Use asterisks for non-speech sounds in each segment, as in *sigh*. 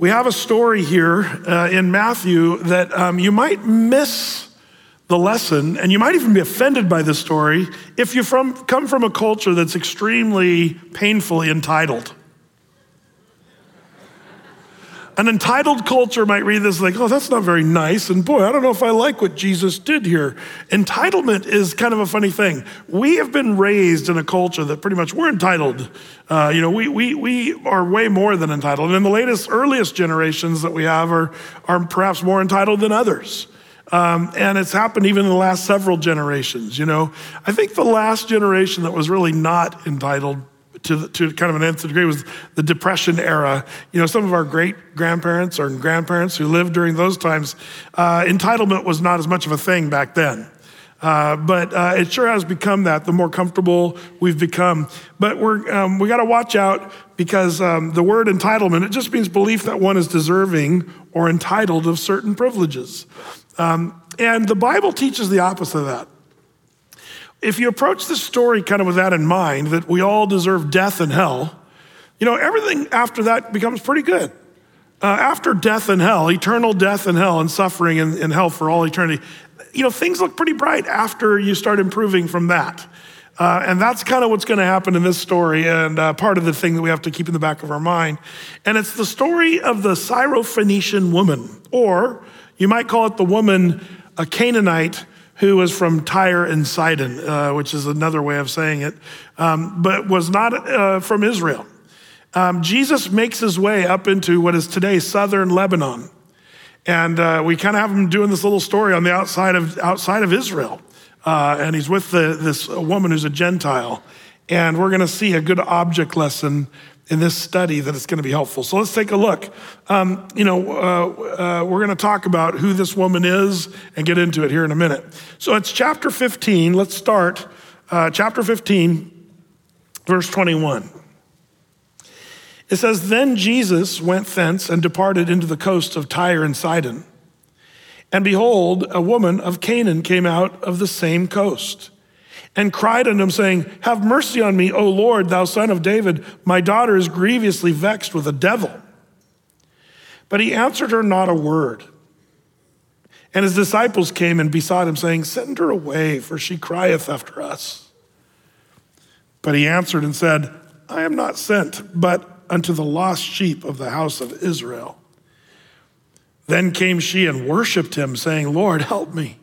We have a story here uh, in Matthew that um, you might miss the lesson, and you might even be offended by this story if you from, come from a culture that's extremely painfully entitled. An entitled culture might read this like, oh, that's not very nice. And boy, I don't know if I like what Jesus did here. Entitlement is kind of a funny thing. We have been raised in a culture that pretty much we're entitled. Uh, you know, we, we, we are way more than entitled. And the latest, earliest generations that we have are, are perhaps more entitled than others. Um, and it's happened even in the last several generations. You know, I think the last generation that was really not entitled to, to kind of an nth degree was the Depression era. You know, some of our great grandparents or grandparents who lived during those times, uh, entitlement was not as much of a thing back then. Uh, but uh, it sure has become that the more comfortable we've become. But we're, um, we got to watch out because um, the word entitlement, it just means belief that one is deserving or entitled of certain privileges. Um, and the Bible teaches the opposite of that. If you approach this story kind of with that in mind, that we all deserve death and hell, you know, everything after that becomes pretty good. Uh, after death and hell, eternal death and hell and suffering in, in hell for all eternity, you know, things look pretty bright after you start improving from that. Uh, and that's kind of what's going to happen in this story, and uh, part of the thing that we have to keep in the back of our mind. And it's the story of the Syrophoenician woman, or you might call it the woman, a Canaanite who was from Tyre and Sidon, uh, which is another way of saying it, um, but was not uh, from Israel. Um, Jesus makes his way up into what is today southern Lebanon. And uh, we kind of have him doing this little story on the outside of, outside of Israel. Uh, and he's with the, this woman who's a Gentile. And we're going to see a good object lesson in this study that it's going to be helpful. So let's take a look. Um, you know, uh, uh, we're going to talk about who this woman is and get into it here in a minute. So it's chapter 15. Let's start. Uh, chapter 15, verse 21. It says, Then Jesus went thence and departed into the coast of Tyre and Sidon. And behold, a woman of Canaan came out of the same coast and cried unto him, saying, Have mercy on me, O Lord, thou son of David. My daughter is grievously vexed with a devil. But he answered her not a word. And his disciples came and besought him, saying, Send her away, for she crieth after us. But he answered and said, I am not sent, but unto the lost sheep of the house of Israel. Then came she and worshiped him, saying, Lord, help me.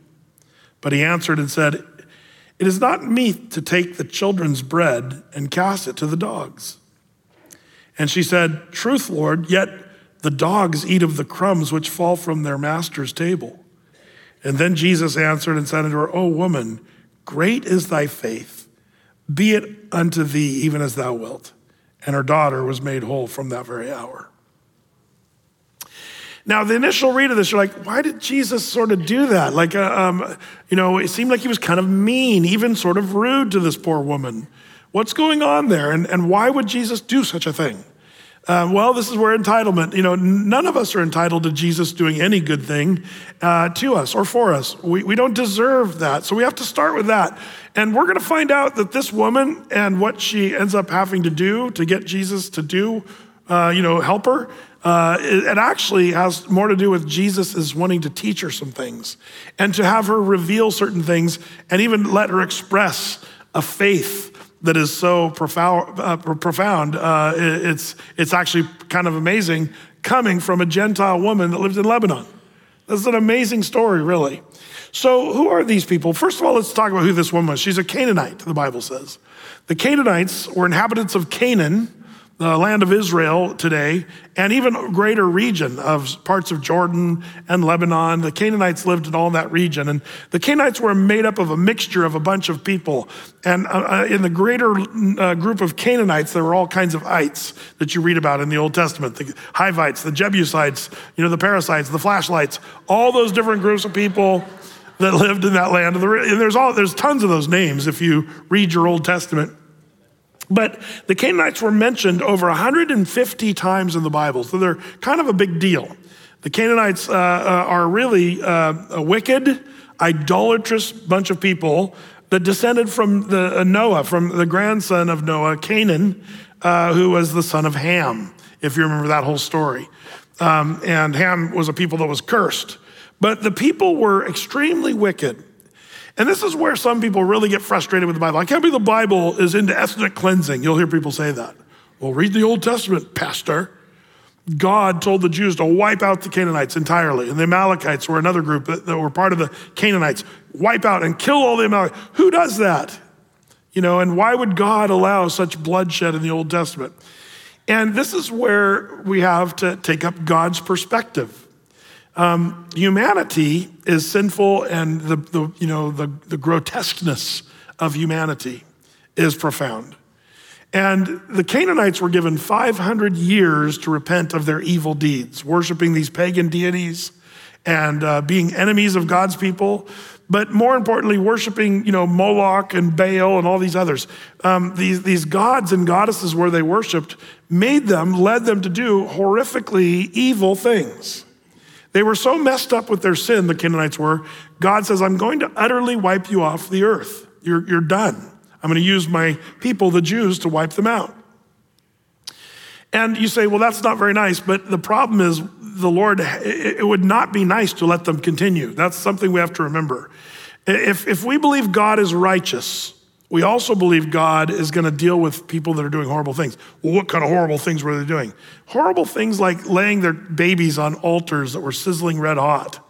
But he answered and said, It is not meet to take the children's bread and cast it to the dogs. And she said, Truth, Lord, yet the dogs eat of the crumbs which fall from their master's table. And then Jesus answered and said unto her, O woman, great is thy faith. Be it unto thee even as thou wilt. And her daughter was made whole from that very hour. Now, the initial read of this, you're like, why did Jesus sort of do that? Like, uh, um, you know, it seemed like he was kind of mean, even sort of rude to this poor woman. What's going on there? And, and why would Jesus do such a thing? Uh, well, this is where entitlement, you know, none of us are entitled to Jesus doing any good thing uh, to us or for us. We, we don't deserve that. So we have to start with that. And we're going to find out that this woman and what she ends up having to do to get Jesus to do, uh, you know, help her, uh, it, it, actually has more to do with Jesus is wanting to teach her some things and to have her reveal certain things and even let her express a faith that is so profound. Uh, profound. Uh, it's, it's actually kind of amazing coming from a Gentile woman that lived in Lebanon. This is an amazing story, really. So, who are these people? First of all, let's talk about who this woman was. She's a Canaanite, the Bible says. The Canaanites were inhabitants of Canaan, the land of Israel today, and even a greater region of parts of Jordan and Lebanon. The Canaanites lived in all that region. And the Canaanites were made up of a mixture of a bunch of people. And uh, uh, in the greater uh, group of Canaanites, there were all kinds of ites that you read about in the Old Testament the Hivites, the Jebusites, you know, the Parasites, the flashlights, all those different groups of people that lived in that land. And there's, all, there's tons of those names if you read your Old Testament. But the Canaanites were mentioned over 150 times in the Bible, so they're kind of a big deal. The Canaanites uh, uh, are really uh, a wicked, idolatrous bunch of people that descended from the, uh, Noah, from the grandson of Noah, Canaan, uh, who was the son of Ham, if you remember that whole story. Um, and Ham was a people that was cursed. But the people were extremely wicked. And this is where some people really get frustrated with the Bible. I can't believe the Bible is into ethnic cleansing. You'll hear people say that. Well, read the Old Testament, Pastor. God told the Jews to wipe out the Canaanites entirely. And the Amalekites were another group that, that were part of the Canaanites. Wipe out and kill all the Amalekites. Who does that? You know, and why would God allow such bloodshed in the Old Testament? And this is where we have to take up God's perspective. Um, humanity is sinful, and the, the, you know, the, the grotesqueness of humanity is profound. And the Canaanites were given 500 years to repent of their evil deeds, worshiping these pagan deities and uh, being enemies of God's people, but more importantly, worshiping, you know, Moloch and Baal and all these others. Um, these, these gods and goddesses where they worshiped made them, led them to do horrifically evil things. They were so messed up with their sin, the Canaanites were. God says, I'm going to utterly wipe you off the earth. You're, you're done. I'm going to use my people, the Jews, to wipe them out. And you say, well, that's not very nice. But the problem is, the Lord, it would not be nice to let them continue. That's something we have to remember. If, if we believe God is righteous, we also believe God is going to deal with people that are doing horrible things. Well, what kind of horrible things were they doing? Horrible things like laying their babies on altars that were sizzling red hot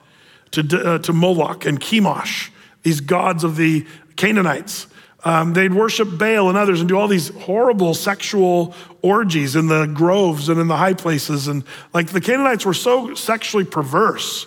to, uh, to Moloch and Chemosh, these gods of the Canaanites. Um, they'd worship Baal and others and do all these horrible sexual orgies in the groves and in the high places. And like the Canaanites were so sexually perverse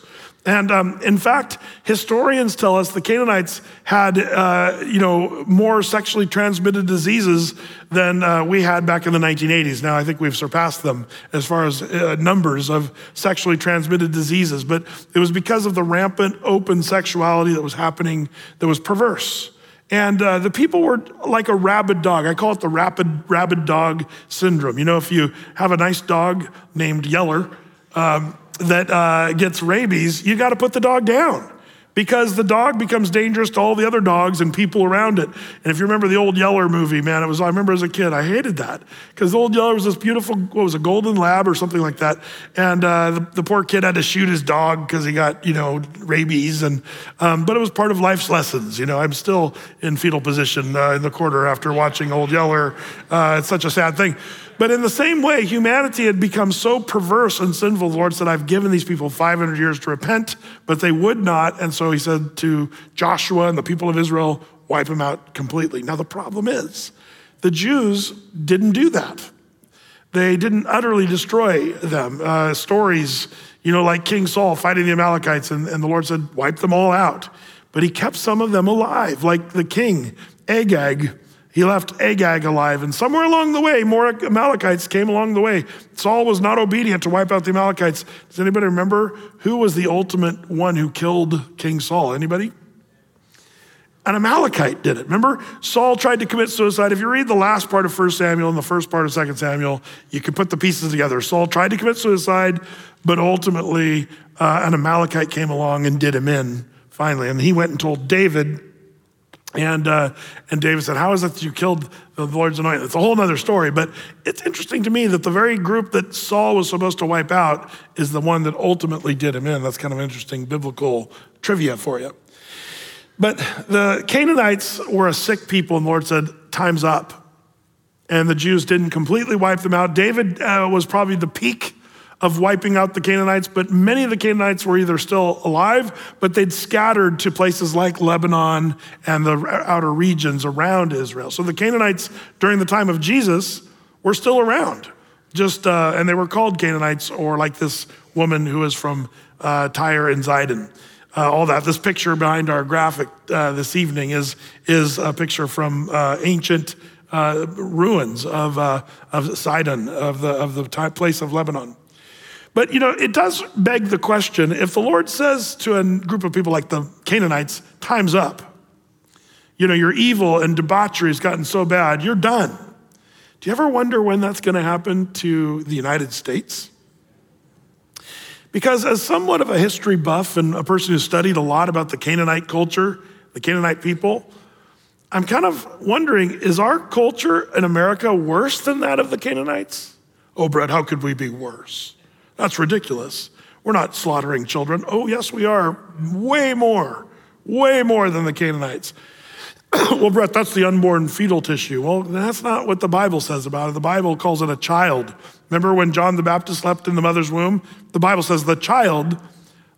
and um, in fact, historians tell us the Canaanites had, uh, you know, more sexually transmitted diseases than uh, we had back in the 1980s. Now I think we've surpassed them as far as uh, numbers of sexually transmitted diseases. But it was because of the rampant open sexuality that was happening that was perverse. And uh, the people were like a rabid dog. I call it the rapid rabid dog syndrome. You know, if you have a nice dog named Yeller. Um, that uh, gets rabies, you got to put the dog down because the dog becomes dangerous to all the other dogs and people around it. And if you remember the old Yeller movie, man, it was, I remember as a kid, I hated that because the old Yeller was this beautiful, what was a golden lab or something like that. And uh, the, the, poor kid had to shoot his dog because he got, you know, rabies. And, um, but it was part of life's lessons. You know, I'm still in fetal position uh, in the corner after watching old Yeller. Uh, it's such a sad thing. But in the same way, humanity had become so perverse and sinful. The Lord said, I've given these people 500 years to repent, but they would not. And so he said to Joshua and the people of Israel, wipe them out completely. Now, the problem is, the Jews didn't do that. They didn't utterly destroy them. Uh, stories, you know, like King Saul fighting the Amalekites, and, and the Lord said, wipe them all out. But he kept some of them alive, like the king, Agag he left Agag alive, and somewhere along the way, more Amalekites came along the way. Saul was not obedient to wipe out the Amalekites. Does anybody remember who was the ultimate one who killed King Saul? Anybody? An Amalekite did it. Remember, Saul tried to commit suicide. If you read the last part of 1 Samuel and the first part of 2 Samuel, you can put the pieces together. Saul tried to commit suicide, but ultimately, uh, an Amalekite came along and did him in finally. And he went and told David, and, uh, and David said, How is it that you killed the Lord's anointed? It's a whole other story, but it's interesting to me that the very group that Saul was supposed to wipe out is the one that ultimately did him in. That's kind of interesting biblical trivia for you. But the Canaanites were a sick people, and the Lord said, Time's up. And the Jews didn't completely wipe them out. David uh, was probably the peak of wiping out the Canaanites, but many of the Canaanites were either still alive, but they'd scattered to places like Lebanon and the outer regions around Israel. So the Canaanites during the time of Jesus were still around, just uh, and they were called Canaanites, or like this woman who is from uh, Tyre and Zidon. Uh, all that. This picture behind our graphic uh, this evening is is a picture from uh, ancient uh, ruins of, uh, of Sidon, of the, of the place of Lebanon. But you know, it does beg the question if the Lord says to a group of people like the Canaanites, time's up, you know, your evil and debauchery has gotten so bad, you're done. Do you ever wonder when that's going to happen to the United States? Because, as somewhat of a history buff and a person who studied a lot about the Canaanite culture, the Canaanite people, I'm kind of wondering is our culture in America worse than that of the Canaanites? Oh, Brett, how could we be worse? That's ridiculous. We're not slaughtering children. Oh, yes, we are. Way more, way more than the Canaanites. *clears throat* well, Brett, that's the unborn fetal tissue. Well, that's not what the Bible says about it. The Bible calls it a child. Remember when John the Baptist leapt in the mother's womb? The Bible says the child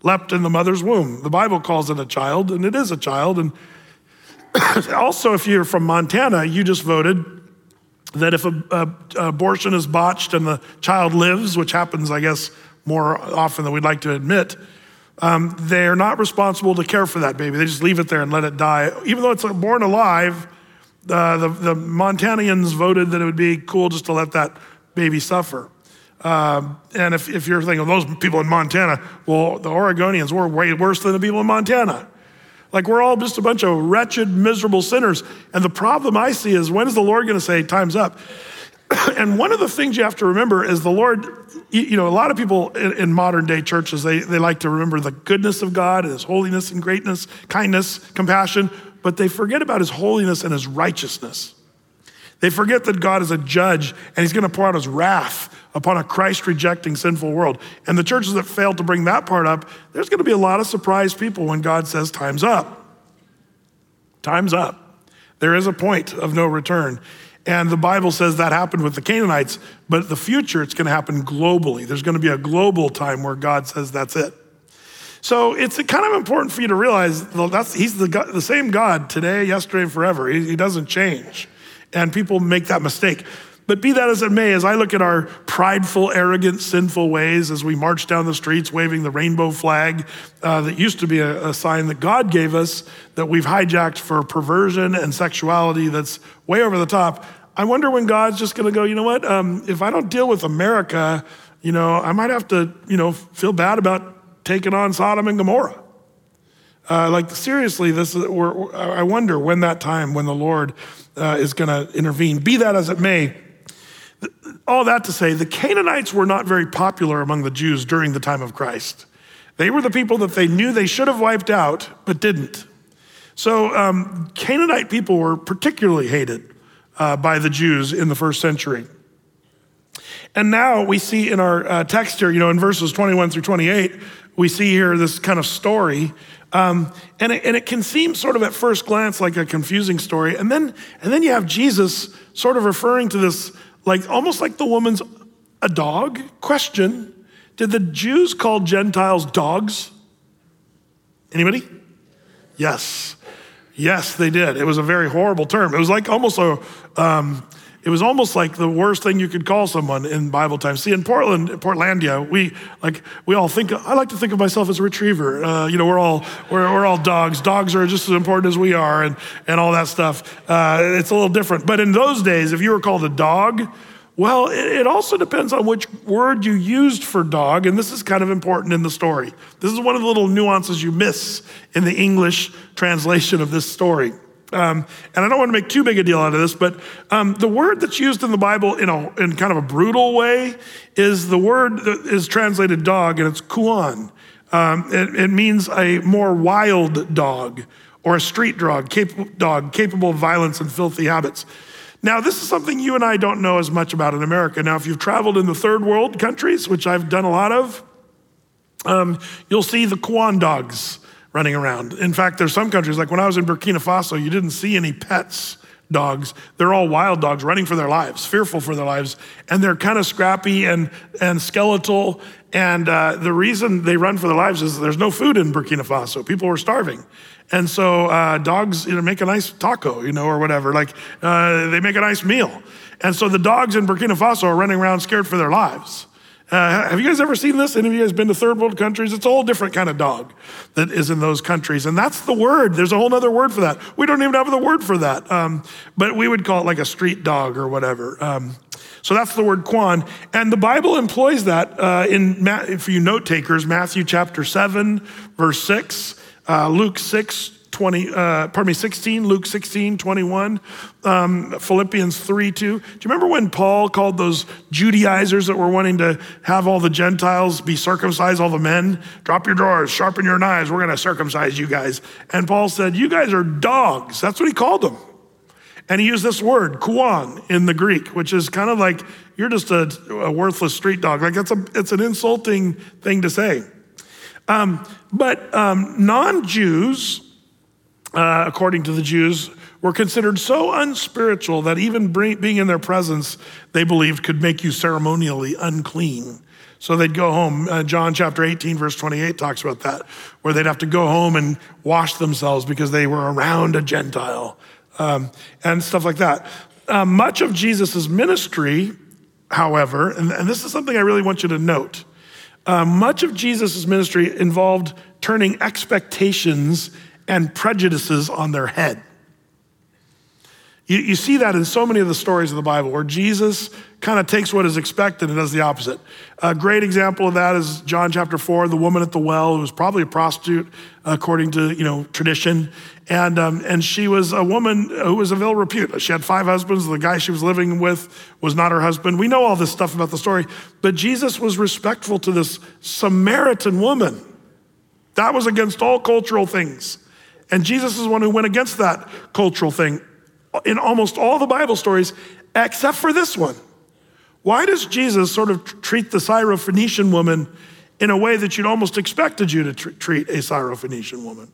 leapt in the mother's womb. The Bible calls it a child, and it is a child. And *clears throat* also, if you're from Montana, you just voted that if an abortion is botched and the child lives, which happens, I guess, more often than we'd like to admit, um, they're not responsible to care for that baby. They just leave it there and let it die. Even though it's born alive, uh, the, the Montanans voted that it would be cool just to let that baby suffer. Um, and if, if you're thinking, those people in Montana, well, the Oregonians were way worse than the people in Montana. Like we're all just a bunch of wretched, miserable sinners. And the problem I see is when is the Lord going to say, time's up? *coughs* and one of the things you have to remember is the Lord, you know, a lot of people in, in, modern day churches, they, they like to remember the goodness of God and his holiness and greatness, kindness, compassion, but they forget about his holiness and his righteousness. They forget that God is a judge and he's going to pour out his wrath upon a Christ rejecting sinful world. And the churches that fail to bring that part up, there's going to be a lot of surprised people when God says, Time's up. Time's up. There is a point of no return. And the Bible says that happened with the Canaanites, but the future, it's going to happen globally. There's going to be a global time where God says that's it. So it's kind of important for you to realize that's, he's the, God, the same God today, yesterday, and forever. He, he doesn't change. And people make that mistake. But be that as it may, as I look at our prideful, arrogant, sinful ways as we march down the streets waving the rainbow flag uh, that used to be a, a sign that God gave us that we've hijacked for perversion and sexuality that's way over the top, I wonder when God's just going to go, you know what? Um, if I don't deal with America, you know, I might have to, you know, feel bad about taking on Sodom and Gomorrah. Uh, like seriously, this is, I wonder when that time when the Lord uh, is going to intervene. Be that as it may, all that to say, the Canaanites were not very popular among the Jews during the time of Christ. They were the people that they knew they should have wiped out, but didn't. So, um, Canaanite people were particularly hated uh, by the Jews in the first century. And now we see in our uh, text here, you know, in verses 21 through 28, we see here this kind of story. Um, and, it, and it can seem sort of at first glance like a confusing story. And then, and then you have Jesus sort of referring to this like almost like the woman's a dog? Question Did the Jews call Gentiles dogs? Anybody? Yes. Yes, they did. It was a very horrible term. It was like almost a, um, it was almost like the worst thing you could call someone in Bible times. See, in Portland, Portlandia, we like we all think. I like to think of myself as a retriever. Uh, you know, we're all we're, we're all dogs. Dogs are just as important as we are, and and all that stuff. Uh, it's a little different. But in those days, if you were called a dog, well, it also depends on which word you used for dog, and this is kind of important in the story. This is one of the little nuances you miss in the English translation of this story. Um, and I don't want to make too big a deal out of this, but um, the word that's used in the Bible in, a, in kind of a brutal way is the word that is translated dog, and it's kuon. Um, it, it, means a more wild dog or a street dog, dog capable of violence and filthy habits. Now, this is something you and I don't know as much about in America. Now, if you've traveled in the third world countries, which I've done a lot of, um, you'll see the kuon dogs running around. In fact, there's some countries, like when I was in Burkina Faso, you didn't see any pets dogs. They're all wild dogs running for their lives, fearful for their lives, and they're kind of scrappy and, and skeletal. And uh, the reason they run for their lives is there's no food in Burkina Faso. People were starving. And so uh, dogs you know, make a nice taco, you know, or whatever. Like uh, they make a nice meal. And so the dogs in Burkina Faso are running around scared for their lives. Uh, have you guys ever seen this? Any of you guys been to third world countries? It's a whole different kind of dog that is in those countries. And that's the word. There's a whole other word for that. We don't even have the word for that. Um, but we would call it like a street dog or whatever. Um, so that's the word kuon. And the Bible employs that uh, in, for you note takers, Matthew chapter 7, verse 6, uh, Luke 6, 20, uh, pardon me, 16, Luke 16, 21, um, Philippians 3, 2. Do you remember when Paul called those Judaizers that were wanting to have all the Gentiles be circumcised, all the men? Drop your drawers, sharpen your knives, we're going to circumcise you guys. And Paul said, You guys are dogs. That's what he called them. And he used this word, kuon, in the Greek, which is kind of like you're just a, a worthless street dog. Like it's, a, it's an insulting thing to say. Um, but um, non Jews, uh, according to the Jews, were considered so unspiritual that even bring, being in their presence, they believed could make you ceremonially unclean. So they'd go home. Uh, John chapter 18, verse 28 talks about that, where they'd have to go home and wash themselves because they were around a Gentile um, and stuff like that. Uh, much of Jesus' ministry, however, and, and, this is something I really want you to note, uh, much of Jesus' ministry involved turning expectations and prejudices on their head. You, you see that in so many of the stories of the Bible where Jesus kind of takes what is expected and does the opposite. A great example of that is John chapter 4, the woman at the well, who was probably a prostitute according to you know tradition. And, um, and she was a woman who was of ill repute. She had five husbands. The guy she was living with was not her husband. We know all this stuff about the story. But Jesus was respectful to this Samaritan woman. That was against all cultural things. And Jesus is one who went against that cultural thing in almost all the Bible stories, except for this one. Why does Jesus sort of treat the Syrophoenician woman in a way that you'd almost expected you to tr- treat a Syrophoenician woman?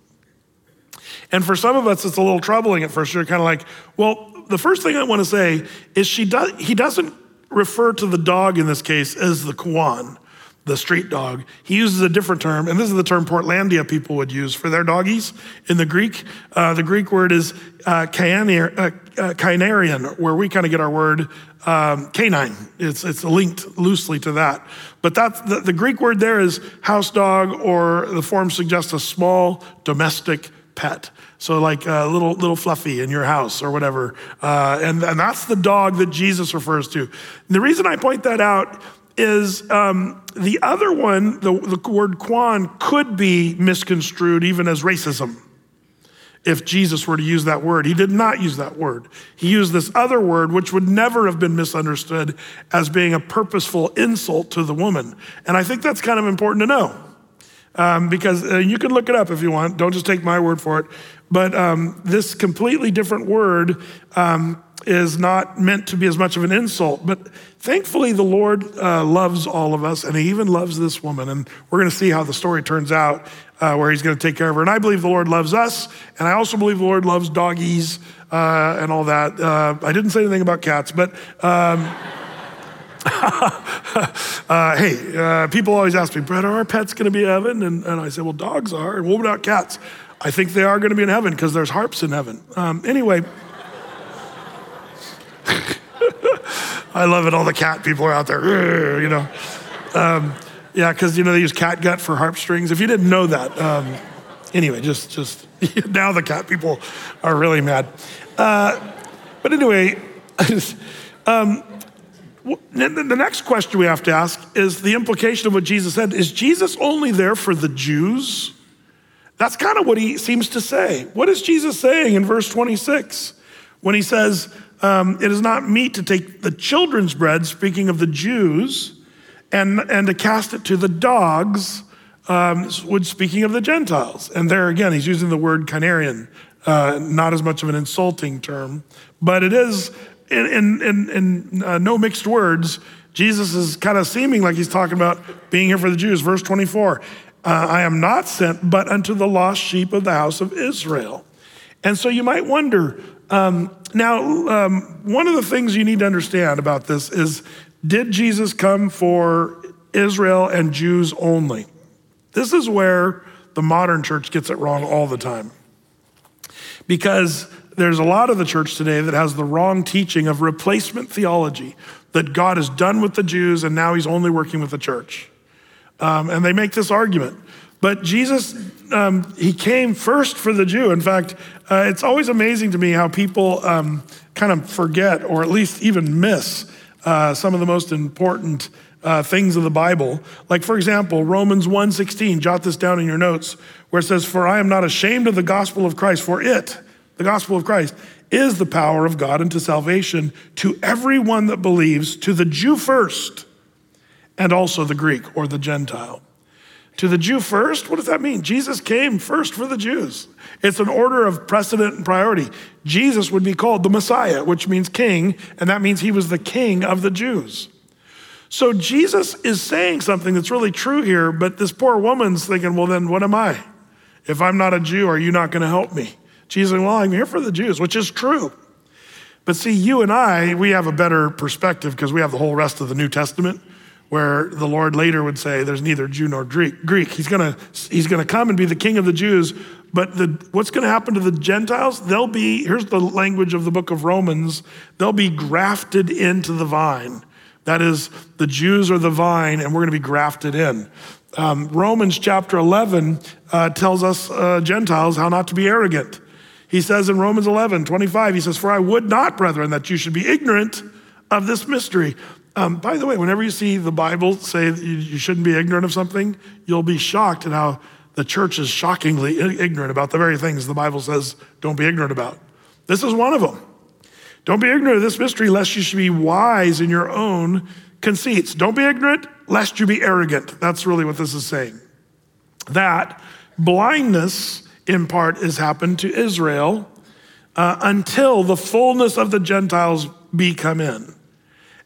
And for some of us, it's a little troubling at first. You're kind of like, well, the first thing I want to say is she does, he doesn't refer to the dog in this case as the kuon the street dog. He uses a different term, and this is the term Portlandia people would use for their doggies in the Greek. Uh, the Greek word is uh, uh, uh, where we kind of get our word um, canine. It's, it's linked loosely to that. But that's, the, the Greek word there is house dog, or the form suggests a small domestic pet. So like a little little fluffy in your house or whatever, uh, and and that's the dog that Jesus refers to. And the reason I point that out is um, the other one, the, the word kuon, could be misconstrued even as racism if Jesus were to use that word. He did not use that word. He used this other word, which would never have been misunderstood as being a purposeful insult to the woman. And I think that's kind of important to know. Um, because uh, you can look it up if you want. Don't just take my word for it. But um, this completely different word um, is not meant to be as much of an insult. But thankfully, the Lord uh, loves all of us, and He even loves this woman. And we're going to see how the story turns out, uh, where He's going to take care of her. And I believe the Lord loves us, and I also believe the Lord loves doggies uh, and all that. Uh, I didn't say anything about cats, but. Um, *laughs* uh, hey, uh, people always ask me, Brett, are our pets going to be in heaven? And, and I say, well, dogs are. And what about cats? I think they are going to be in heaven because there's harps in heaven. Um, anyway. *laughs* I love it. All the cat people are out there, you know. Um, yeah, because you know they use cat gut for harp strings. If you didn't know that, um, anyway, just just *laughs* now the cat people are really mad. Uh, but anyway, *laughs* um, the next question we have to ask is the implication of what Jesus said. Is Jesus only there for the Jews? That's kind of what he seems to say. What is Jesus saying in verse 26 when he says, um, it is not meet to take the children's bread, speaking of the Jews, and, and to cast it to the dogs, um, speaking of the Gentiles. And there again, he's using the word kunarion, uh, not as much of an insulting term, but it is in, in, in, in uh, no mixed words. Jesus is kind of seeming like he's talking about being here for the Jews. Verse 24 uh, I am not sent but unto the lost sheep of the house of Israel. And so you might wonder um, now, um, one of the things you need to understand about this is did Jesus come for Israel and Jews only? This is where the modern church gets it wrong all the time. Because there's a lot of the church today that has the wrong teaching of replacement theology, that God is done with the Jews and now he's only working with the church. Um, and they make this argument. But Jesus, um, he came first for the Jew. In fact, uh, it's always amazing to me how people um, kind of forget or at least even miss uh, some of the most important uh, things of the Bible. Like, for example, Romans 1.16, jot this down in your notes, where it says, For I am not ashamed of the gospel of Christ, for it, the gospel of Christ, is the power of God unto salvation to everyone that believes, to the Jew first, and also the Greek or the Gentile. To the Jew first? What does that mean? Jesus came first for the Jews. It's an order of precedent and priority. Jesus would be called the Messiah, which means king, and that means he was the king of the Jews. So Jesus is saying something that's really true here, but this poor woman's thinking, well, then what am I? If I'm not a Jew, are you not going to help me? Jesus saying, well, I'm here for the Jews, which is true. But see, you and I, we have a better perspective because we have the whole rest of the New Testament where the Lord later would say, There's neither Jew nor Greek. He's gonna, he's gonna come and be the king of the Jews, but the, what's gonna happen to the Gentiles? They'll be, here's the language of the book of Romans, they'll be grafted into the vine. That is, the Jews are the vine, and we're gonna be grafted in. Um, Romans chapter 11 uh, tells us uh, Gentiles how not to be arrogant. He says in Romans 11, 25, he says, For I would not, brethren, that you should be ignorant of this mystery um, by the way, whenever you see the Bible say you shouldn't be ignorant of something, you'll be shocked at how the church is shockingly ignorant about the very things the Bible says don't be ignorant about. This is one of them. Don't be ignorant of this mystery, lest you should be wise in your own conceits. Don't be ignorant, lest you be arrogant. That's really what this is saying. That blindness, in part, has happened to Israel uh, until the fullness of the Gentiles be come in.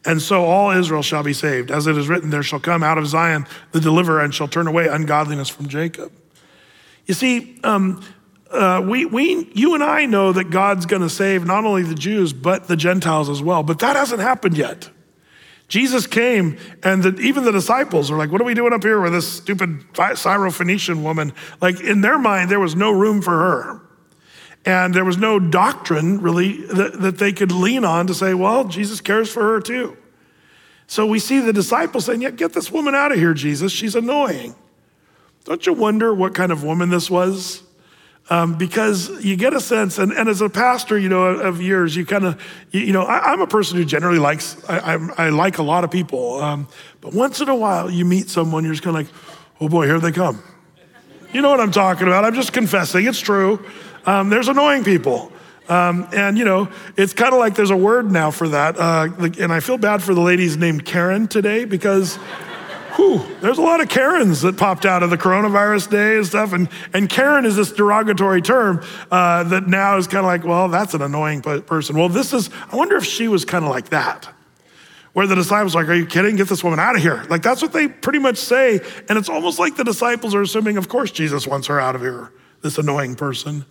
And so all Israel shall be saved. As it is written, there shall come out of Zion the deliverer and shall turn away ungodliness from Jacob. You see, um, uh, we, we, you and I know that God's going to save not only the Jews, but the Gentiles as well. But that hasn't happened yet. Jesus came, and the, even the disciples are like, What are we doing up here with this stupid Syrophoenician woman? Like, in their mind, there was no room for her. And there was no doctrine really that, that they could lean on to say, well, Jesus cares for her too. So we see the disciples saying, yeah, get this woman out of here, Jesus. She's annoying. Don't you wonder what kind of woman this was? Um, because you get a sense, and, and, as a pastor, you know, of years, you kind of, you, you, know, I, am a person who generally likes, I, I, I like a lot of people, um, but once in a while you meet someone, you're just kind of like, oh boy, here they come. You know what I'm talking about? I'm just confessing, it's true. Um, there's annoying people. Um, and, you know, it's kind of like there's a word now for that. Uh, and I feel bad for the ladies named Karen today because, whew, there's a lot of Karens that popped out of the coronavirus day and stuff. And, and Karen is this derogatory term uh, that now is kind of like, well, that's an annoying person. Well, this is, I wonder if she was kind of like that. Where the disciples are like, Are you kidding? Get this woman out of here. Like, that's what they pretty much say. And it's almost like the disciples are assuming, Of course, Jesus wants her out of here, this annoying person.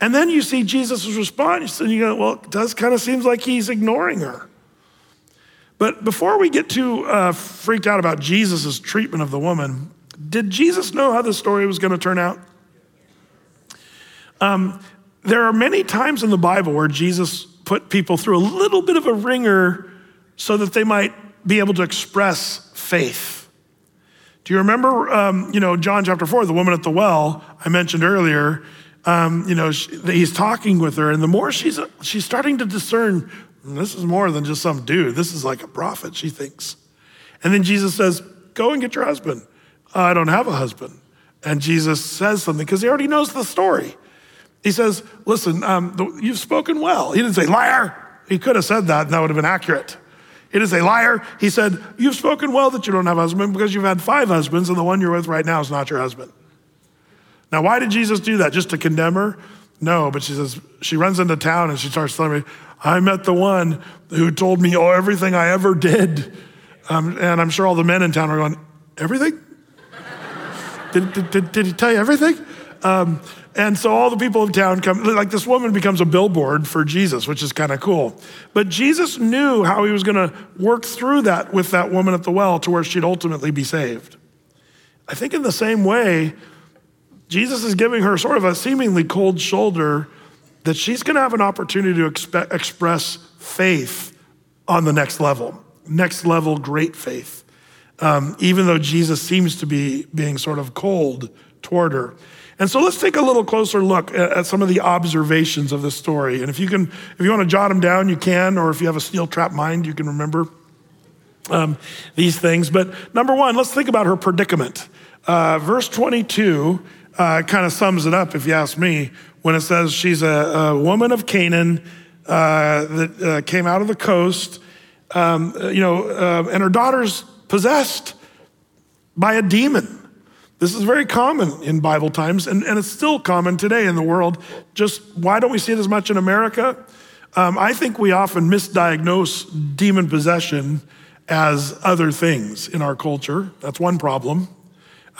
And then you see Jesus' response, and you go, well, it does kind of seems like he's ignoring her. But before we get too uh, freaked out about Jesus' treatment of the woman, did Jesus know how the story was going to turn out? Um, there are many times in the Bible where Jesus put people through a little bit of a ringer so that they might be able to express faith. Do you remember, um, you know, John chapter 4, the woman at the well I mentioned earlier? Um, you know, she, he's talking with her, and the more she's she's starting to discern, this is more than just some dude. This is like a prophet. She thinks, and then Jesus says, "Go and get your husband." I don't have a husband, and Jesus says something because he already knows the story. He says, "Listen, um, you've spoken well." He didn't say liar. He could have said that, and that would have been accurate. He didn't say liar. He said, "You've spoken well that you don't have a husband because you've had five husbands, and the one you're with right now is not your husband." Now, why did Jesus do that? Just to condemn her? No, but she says, she runs into town and she starts telling me, I met the one who told me oh, everything I ever did. Um, and I'm sure all the men in town are going, Everything? did, did, did, did, he tell you everything? Um, and so all the people of town come, like this woman becomes a billboard for Jesus, which is kind of cool. But Jesus knew how he was going to work through that with that woman at the well to where she'd ultimately be saved. I think in the same way, Jesus is giving her sort of a seemingly cold shoulder that she's going to have an opportunity to expe- express faith on the next level, next level great faith, um, even though Jesus seems to be being sort of cold toward her. And so let's take a little closer look at, some of the observations of this story. And if you can, if you want to jot them down, you can, or if you have a steel trap mind, you can remember um, these things. But number one, let's think about her predicament. Uh, verse 22 uh, kind of sums it up, if you ask me, when it says she's a, a woman of Canaan uh, that uh, came out of the coast, um, you know, uh, and her daughter's possessed by a demon. This is very common in Bible times, and, and it's still common today in the world. Just why don't we see it as much in America? Um, I think we often misdiagnose demon possession as other things in our culture. That's one problem.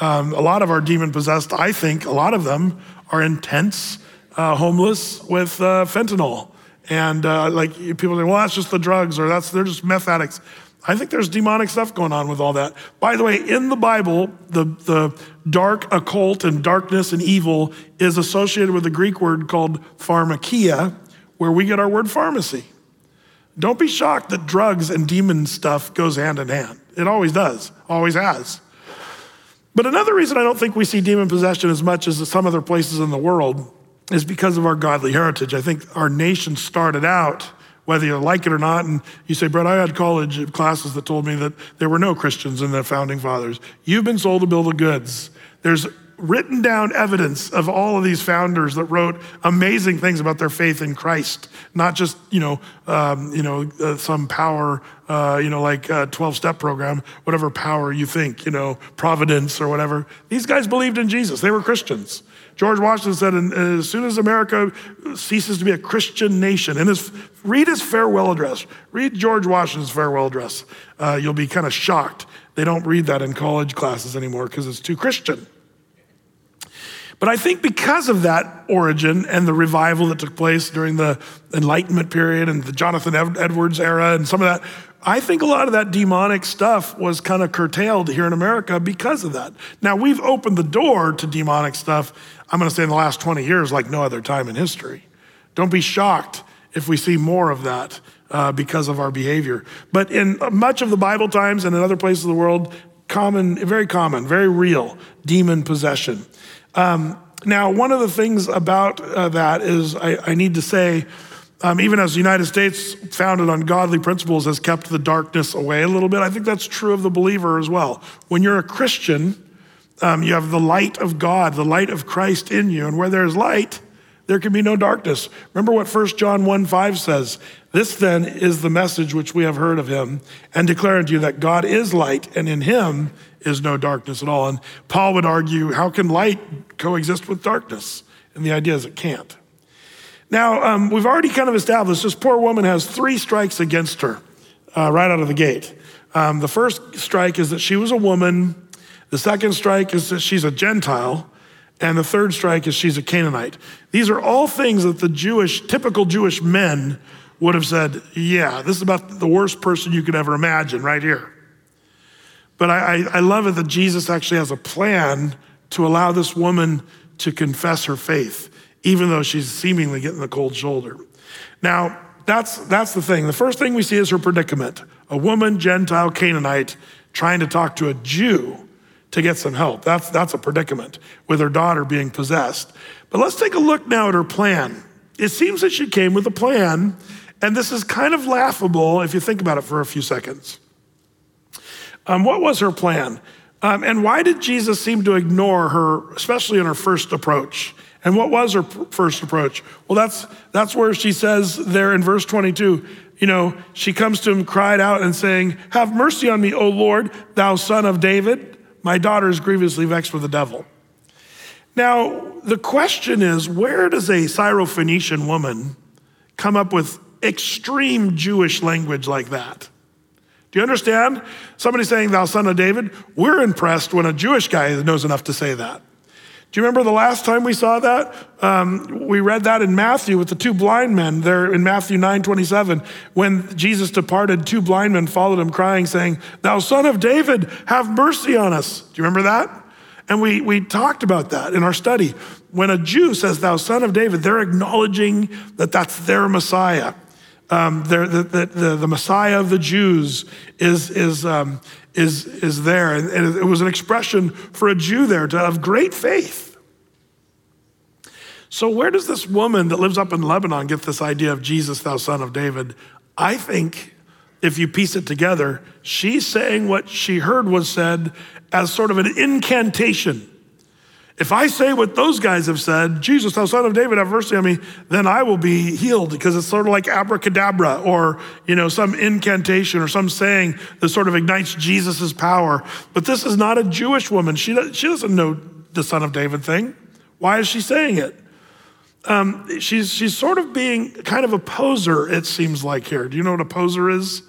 Um, a lot of our demon possessed, I think, a lot of them are intense, uh, homeless with uh, fentanyl. And uh, like people say, well, that's just the drugs, or that's they're just meth addicts. I think there's demonic stuff going on with all that. By the way, in the Bible, the, the dark occult and darkness and evil is associated with a Greek word called pharmakeia, where we get our word pharmacy. Don't be shocked that drugs and demon stuff goes hand in hand. It always does, always has. But another reason I don't think we see demon possession as much as some other places in the world is because of our godly heritage. I think our nation started out whether you like it or not. And you say, Brett, I had college classes that told me that there were no Christians in the founding fathers. You've been sold a bill of goods. There's written down evidence of all of these founders that wrote amazing things about their faith in Christ, not just you know um, you know uh, some power uh, you know like 12 step program, whatever power you think you know providence or whatever. These guys believed in Jesus. They were Christians. George Washington said, as soon as America ceases to be a Christian nation, and his, read his farewell address, read George Washington's farewell address. Uh, you'll be kind of shocked. They don't read that in college classes anymore because it's too Christian. But I think because of that origin and the revival that took place during the Enlightenment period and the Jonathan Edwards era and some of that, I think a lot of that demonic stuff was kind of curtailed here in America because of that. Now, we've opened the door to demonic stuff I'm going to say in the last 20 years, like no other time in history. Don't be shocked if we see more of that uh, because of our behavior. But in much of the Bible times and in other places of the world, common, very common, very real demon possession. Um, now, one of the things about uh, that is I, I, need to say, um, even as the United States, founded on godly principles, has kept the darkness away a little bit, I think that's true of the believer as well. When you're a Christian, um, you have the light of God, the light of Christ in you. And where there's light, there can be no darkness. Remember what 1 John 1 5 says. This then is the message which we have heard of him and declare unto you that God is light and in him is no darkness at all. And Paul would argue, how can light coexist with darkness? And the idea is it can't. Now, um, we've already kind of established this poor woman has three strikes against her uh, right out of the gate. Um, the first strike is that she was a woman the second strike is that she's a Gentile. And the third strike is she's a Canaanite. These are all things that the Jewish, typical Jewish men would have said, yeah, this is about the worst person you could ever imagine right here. But I, I, love it that Jesus actually has a plan to allow this woman to confess her faith, even though she's seemingly getting the cold shoulder. Now, that's, that's the thing. The first thing we see is her predicament a woman, Gentile, Canaanite, trying to talk to a Jew to get some help. That's, that's a predicament with her daughter being possessed. But let's take a look now at her plan. It seems that she came with a plan, and this is kind of laughable if you think about it for a few seconds. Um, what was her plan? Um, and why did Jesus seem to ignore her, especially in her first approach? And what was her first approach? Well, that's, that's where she says there in verse 22, you know, she comes to him, cried out and saying, Have mercy on me, O Lord, thou son of David. My daughter is grievously vexed with the devil. Now, the question is where does a Syrophoenician woman come up with extreme Jewish language like that? Do you understand? Somebody saying, Thou son of David, we're impressed when a Jewish guy knows enough to say that. Do you remember the last time we saw that? Um, we read that in Matthew with the two blind men there in Matthew 9 27. When Jesus departed, two blind men followed him, crying, saying, Thou son of David, have mercy on us. Do you remember that? And we, we talked about that in our study. When a Jew says, Thou son of David, they're acknowledging that that's their Messiah. Um, the, the, the, the, Messiah of the Jews is, is, um, is, is there. And it was an expression for a Jew there to have great faith. So, where does this woman that lives up in Lebanon get this idea of Jesus, thou son of David? I think if you piece it together, she's saying what she heard was said as sort of an incantation. If I say what those guys have said, Jesus, thou son of David, have mercy on me, then I will be healed because it's sort of like abracadabra or, you know, some incantation or some saying that sort of ignites Jesus's power. But this is not a Jewish woman. She, she doesn't know the son of David thing. Why is she saying it? Um, she's, she's sort of being kind of a poser, it seems like here. Do you know what a poser is?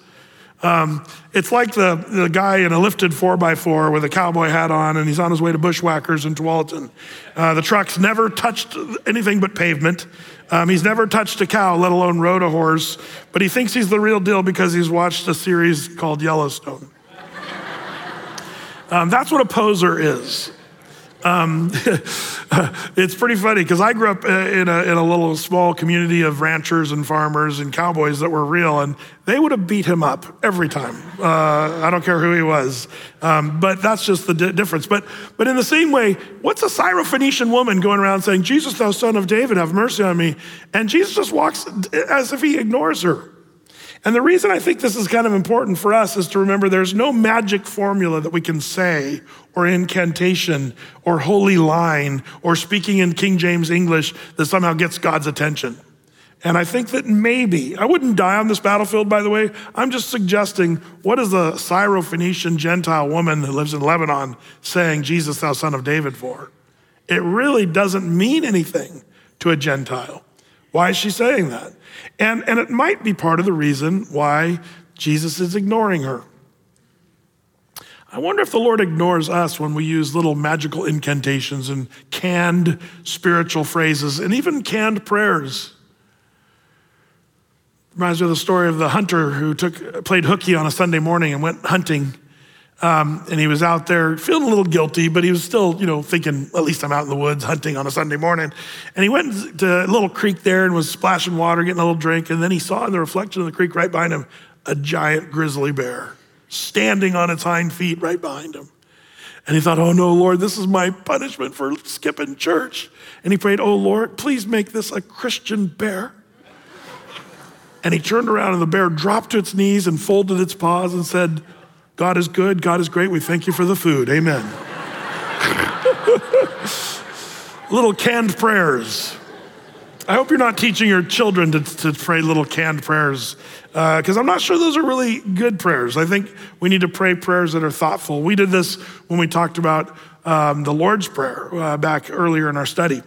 Um, it's like the, the guy in a lifted 4x4 with a cowboy hat on, and he's on his way to Bushwhackers in Tualatin. Uh, the truck's never touched anything but pavement. Um, he's never touched a cow, let alone rode a horse, but he thinks he's the real deal because he's watched a series called Yellowstone. *laughs* Um, that's what a poser is. Um, *laughs* it's pretty funny because I grew up uh, in a, in a little small community of ranchers and farmers and cowboys that were real, and they would have beat him up every time. Uh, I don't care who he was, um, but that's just the di- difference. But, but in the same way, what's a Syrophoenician woman going around saying, Jesus, thou son of David, have mercy on me? And Jesus just walks as if he ignores her. And the reason I think this is kind of important for us is to remember there's no magic formula that we can say, or incantation, or holy line, or speaking in King James English that somehow gets God's attention. And I think that maybe, I wouldn't die on this battlefield, by the way. I'm just suggesting what is a Syrophoenician Gentile woman that lives in Lebanon saying, Jesus, thou son of David, for? It really doesn't mean anything to a Gentile. Why is she saying that? And, and it might be part of the reason why Jesus is ignoring her. I wonder if the Lord ignores us when we use little magical incantations and canned spiritual phrases and even canned prayers. Reminds me of the story of the hunter who took, played hooky on a Sunday morning and went hunting um, and he was out there feeling a little guilty, but he was still, you know, thinking, at least I'm out in the woods hunting on a Sunday morning. And he went to a little creek there and was splashing water, getting a little drink. And then he saw in the reflection of the creek right behind him a giant grizzly bear standing on its hind feet right behind him. And he thought, oh no, Lord, this is my punishment for skipping church. And he prayed, oh Lord, please make this a Christian bear. And he turned around and the bear dropped to its knees and folded its paws and said, God is good. God is great. We thank you for the food. Amen. *laughs* little canned prayers. I hope you're not teaching your children to, to pray little canned prayers because uh, I'm not sure those are really good prayers. I think we need to pray prayers that are thoughtful. We did this when we talked about um, the Lord's Prayer uh, back earlier in our study.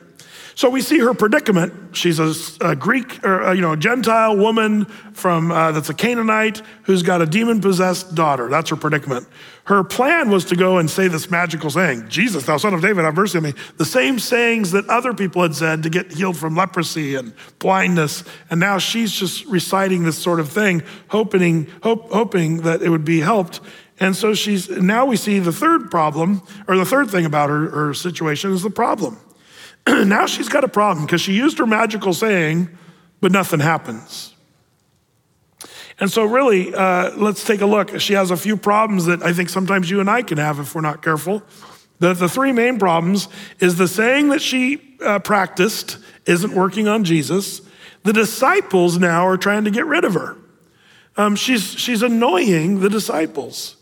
So we see her predicament. She's a, a Greek, or, uh, you know, Gentile woman from uh, that's a Canaanite who's got a demon-possessed daughter. That's her predicament. Her plan was to go and say this magical saying, "Jesus, thou son of David, have mercy on me." The same sayings that other people had said to get healed from leprosy and blindness, and now she's just reciting this sort of thing, hoping, hope, hoping that it would be helped. And so she's now we see the third problem, or the third thing about her, her situation is the problem. *clears throat* now she's got a problem because she used her magical saying, but nothing happens. And so, really, uh, let's take a look. She has a few problems that I think sometimes you and I can have if we're not careful. The, the three main problems is the saying that she uh, practiced isn't working on Jesus. The disciples now are trying to get rid of her. Um, she's, she's annoying the disciples.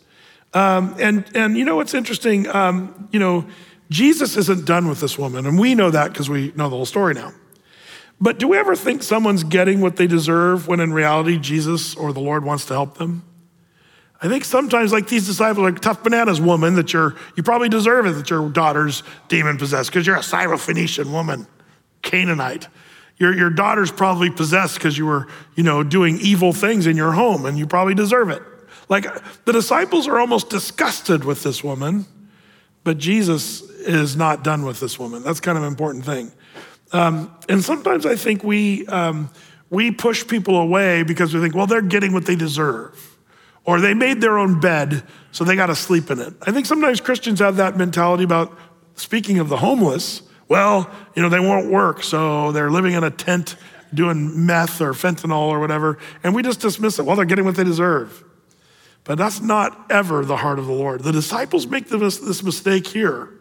Um, and, and you know what's interesting? Um, you know, Jesus isn't done with this woman, and we know that because we know the whole story now. But do we ever think someone's getting what they deserve when in reality Jesus or the Lord wants to help them? I think sometimes, like these disciples, like tough bananas woman, that you're, you probably deserve it that your daughter's demon possessed because you're a Syrophoenician woman, Canaanite. Your, your daughter's probably possessed because you were, you know, doing evil things in your home and you probably deserve it. Like the disciples are almost disgusted with this woman, but Jesus is not done with this woman. That's kind of an important thing. Um, and sometimes I think we, um, we push people away because we think, well, they're getting what they deserve. Or they made their own bed, so they got to sleep in it. I think sometimes Christians have that mentality about speaking of the homeless. Well, you know, they won't work, so they're living in a tent doing meth or fentanyl or whatever, and we just dismiss it. Well, they're getting what they deserve. But that's not ever the heart of the Lord. The disciples make this mistake here.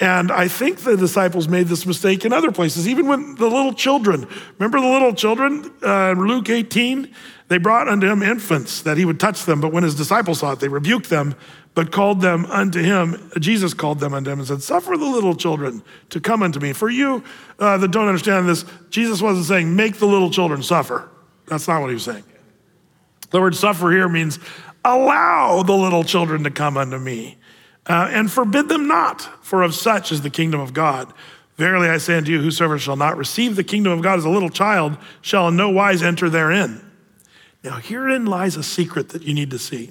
And I think the disciples made this mistake in other places, even when the little children, remember the little children, uh, Luke 18? They brought unto him infants that he would touch them, but when his disciples saw it, they rebuked them, but called them unto him. Jesus called them unto him and said, Suffer the little children to come unto me. For you uh, that don't understand this, Jesus wasn't saying, Make the little children suffer. That's not what he was saying. The word suffer here means allow the little children to come unto me uh, and forbid them not, for of such is the kingdom of God. Verily I say unto you, whosoever shall not receive the kingdom of God as a little child shall in no wise enter therein. Now, herein lies a secret that you need to see.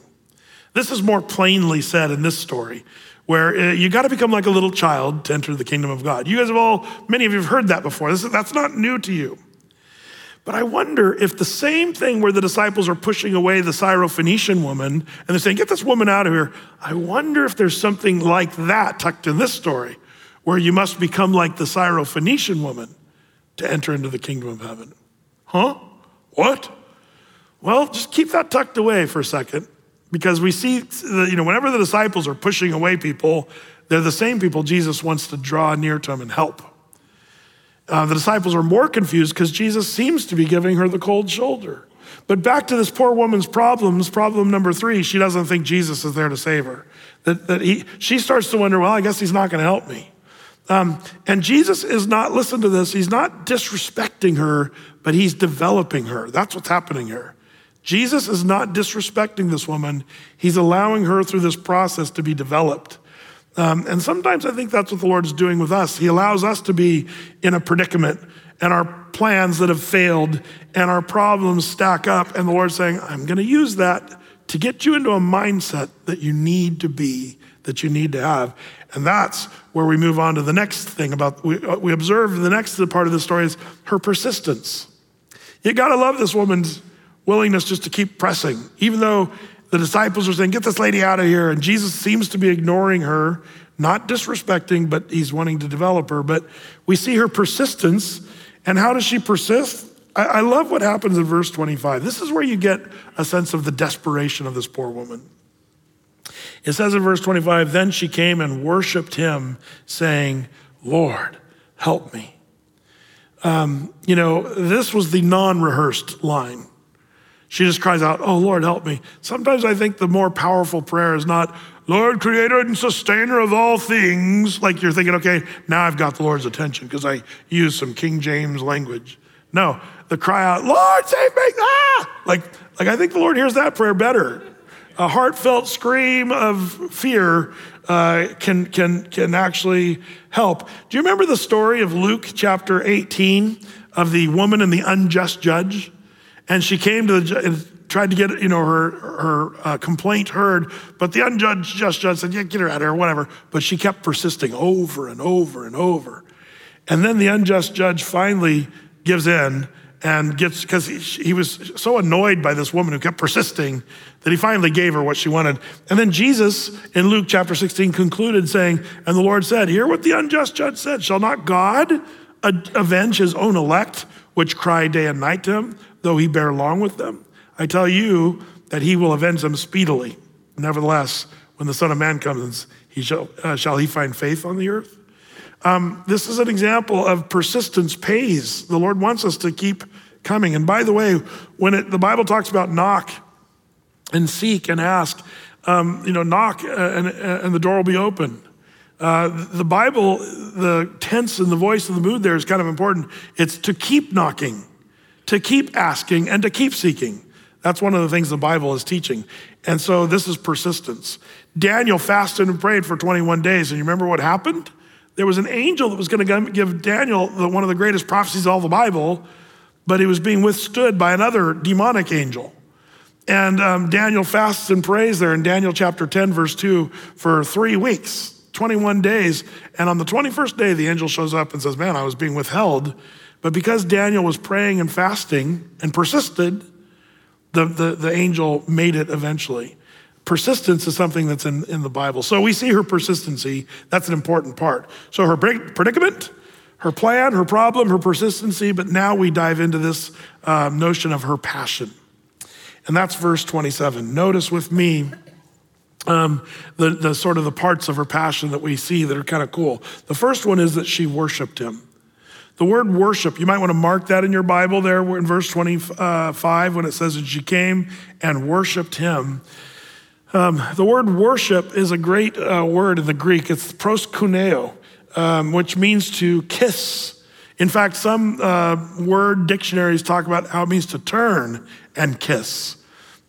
This is more plainly said in this story, where uh, you got to become like a little child to enter the kingdom of God. You guys have all, many of you have heard that before. This, that's not new to you. But I wonder if the same thing where the disciples are pushing away the Syrophoenician woman and they're saying, Get this woman out of here. I wonder if there's something like that tucked in this story where you must become like the Syrophoenician woman to enter into the kingdom of heaven. Huh? What? Well, just keep that tucked away for a second because we see, that, you know, whenever the disciples are pushing away people, they're the same people Jesus wants to draw near to them and help. Uh, the disciples are more confused because Jesus seems to be giving her the cold shoulder. But back to this poor woman's problems, problem number three, she doesn't think Jesus is there to save her. That, that he, she starts to wonder, well, I guess he's not going to help me. Um, and Jesus is not, listen to this, he's not disrespecting her, but he's developing her. That's what's happening here. Jesus is not disrespecting this woman, he's allowing her through this process to be developed. Um, and sometimes I think that's what the Lord is doing with us. He allows us to be in a predicament and our plans that have failed and our problems stack up. And the Lord's saying, I'm going to use that to get you into a mindset that you need to be, that you need to have. And that's where we move on to the next thing about, we, uh, we observe the next part of the story is her persistence. You got to love this woman's willingness just to keep pressing, even though the disciples are saying, Get this lady out of here. And Jesus seems to be ignoring her, not disrespecting, but he's wanting to develop her. But we see her persistence. And how does she persist? I, I love what happens in verse 25. This is where you get a sense of the desperation of this poor woman. It says in verse 25, Then she came and worshiped him, saying, Lord, help me. Um, you know, this was the non rehearsed line. She just cries out, Oh Lord, help me. Sometimes I think the more powerful prayer is not, Lord, creator and sustainer of all things. Like you're thinking, okay, now I've got the Lord's attention because I use some King James language. No, the cry out, Lord, save me. Ah! Like, like I think the Lord hears that prayer better. A heartfelt scream of fear uh, can, can, can actually help. Do you remember the story of Luke chapter 18 of the woman and the unjust judge? And she came to the and tried to get you know her her uh, complaint heard, but the unjudged just judge said, "Yeah, get her out of here, whatever." But she kept persisting over and over and over, and then the unjust judge finally gives in and gets because he, he, was so annoyed by this woman who kept persisting that he finally gave her what she wanted. And then Jesus in Luke chapter 16 concluded saying, "And the Lord said, Hear what the unjust judge said: Shall not God avenge His own elect, which cry day and night to Him?" Though he bear long with them. I tell you that he will avenge them speedily. Nevertheless, when the Son of Man comes, he shall, uh, shall he find faith on the earth? Um, this is an example of persistence pays. The Lord wants us to keep coming. And by the way, when it, the Bible talks about knock and seek and ask, um, you know, knock uh, and, uh, and the door will be open. Uh, the Bible, the tense and the voice and the mood there is kind of important. It's to keep knocking to keep asking and to keep seeking. That's one of the things the Bible is teaching. And so this is persistence. Daniel fasted and prayed for 21 days. And you remember what happened? There was an angel that was going to give Daniel one of the greatest prophecies of all the Bible, but he was being withstood by another demonic angel. And um, Daniel fasts and prays there in Daniel chapter 10, verse 2, for three weeks, 21 days. And on the 21st day, the angel shows up and says, Man, I was being withheld but because Daniel was praying and fasting and persisted, the, the, the angel made it eventually. Persistence is something that's in, in the Bible. So we see her persistency. That's an important part. So her predicament, her plan, her problem, her persistency, but now we dive into this uh, notion of her passion. And that's verse 27. Notice with me um, the, the sort of the parts of her passion that we see that are kind of cool. The first one is that she worshiped him. The word worship, you might want to mark that in your Bible there in verse 25 when it says that she came and worshiped him. Um, the word worship is a great uh, word in the Greek. It's proskuneo, um, which means to kiss. In fact, some uh, word dictionaries talk about how it means to turn and kiss,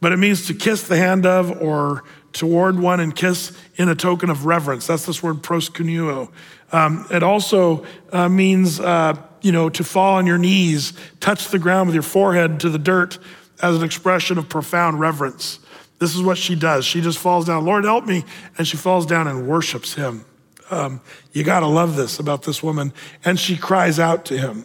but it means to kiss the hand of or toward one and kiss in a token of reverence. That's this word proskuneo. Um, it also uh, means, uh, you know, to fall on your knees, touch the ground with your forehead to the dirt as an expression of profound reverence. This is what she does. She just falls down, Lord, help me. And she falls down and worships him. Um, you got to love this about this woman. And she cries out to him.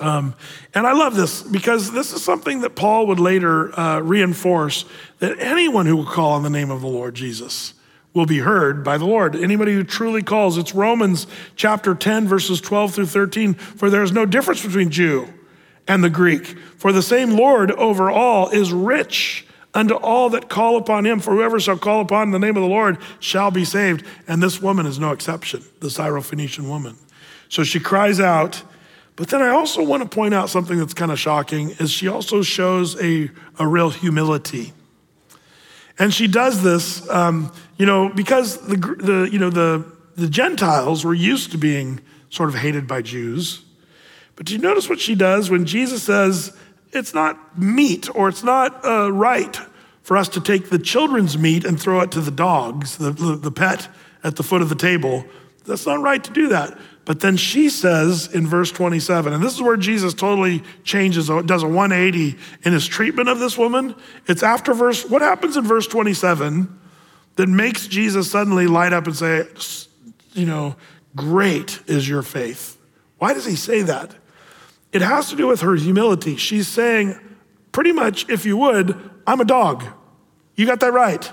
Um, and I love this because this is something that Paul would later uh, reinforce that anyone who will call on the name of the Lord Jesus will be heard by the Lord. Anybody who truly calls, it's Romans chapter 10, verses 12 through 13. For there is no difference between Jew and the Greek, for the same Lord over all is rich unto all that call upon him. For whoever shall call upon the name of the Lord shall be saved. And this woman is no exception, the Syrophoenician woman. So she cries out. But then I also want to point out something that's kind of shocking is she also shows a, a real humility. And she does this, um, you know, because the, the, you know, the, the Gentiles were used to being sort of hated by Jews. But do you notice what she does when Jesus says, it's not meat or it's not uh, right for us to take the children's meat and throw it to the dogs, the, the, the pet at the foot of the table? That's not right to do that. But then she says in verse 27, and this is where Jesus totally changes, does a 180 in his treatment of this woman. It's after verse, what happens in verse 27 that makes Jesus suddenly light up and say, you know, great is your faith? Why does he say that? It has to do with her humility. She's saying, pretty much, if you would, I'm a dog. You got that right.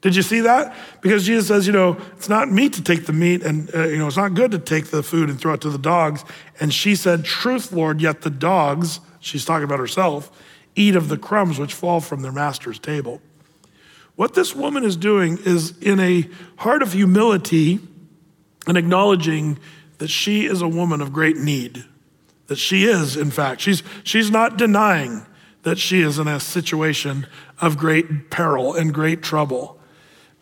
Did you see that? Because Jesus says, you know, it's not meat to take the meat and, uh, you know, it's not good to take the food and throw it to the dogs. And she said, Truth, Lord, yet the dogs, she's talking about herself, eat of the crumbs which fall from their master's table. What this woman is doing is in a heart of humility and acknowledging that she is a woman of great need, that she is, in fact. She's, she's not denying that she is in a situation of great peril and great trouble.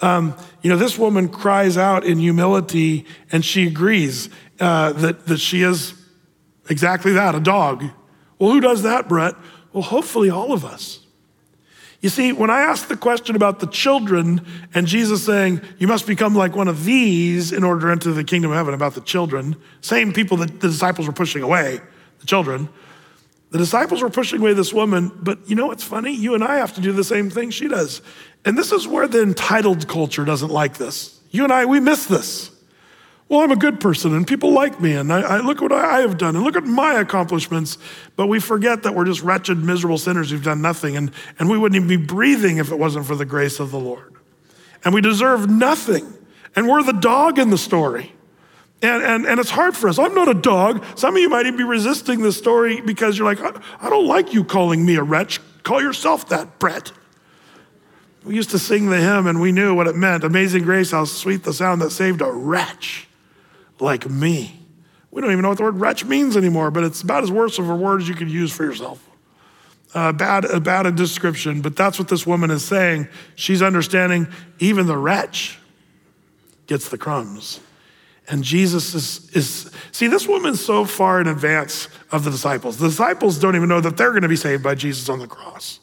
Um, you know, this woman cries out in humility and she agrees uh, that, that she is exactly that, a dog. Well, who does that, Brett? Well, hopefully all of us. You see, when I asked the question about the children and Jesus saying, you must become like one of these in order to enter the kingdom of heaven, about the children, same people that the disciples were pushing away, the children, the disciples were pushing away this woman, but you know what's funny? You and I have to do the same thing she does. And this is where the entitled culture doesn't like this. You and I, we miss this. Well, I'm a good person and people like me and I, I look what I have done and look at my accomplishments. But we forget that we're just wretched, miserable sinners who've done nothing and, and we wouldn't even be breathing if it wasn't for the grace of the Lord. And we deserve nothing. And we're the dog in the story. And, and, and it's hard for us. I'm not a dog. Some of you might even be resisting this story because you're like, I, I don't like you calling me a wretch. Call yourself that, Brett. We used to sing the hymn and we knew what it meant. Amazing grace, how sweet the sound that saved a wretch like me. We don't even know what the word wretch means anymore, but it's about as worse of a word as you could use for yourself. Uh, bad, a bad a description, but that's what this woman is saying. She's understanding even the wretch gets the crumbs. And Jesus is, is, see, this woman's so far in advance of the disciples. The disciples don't even know that they're going to be saved by Jesus on the cross.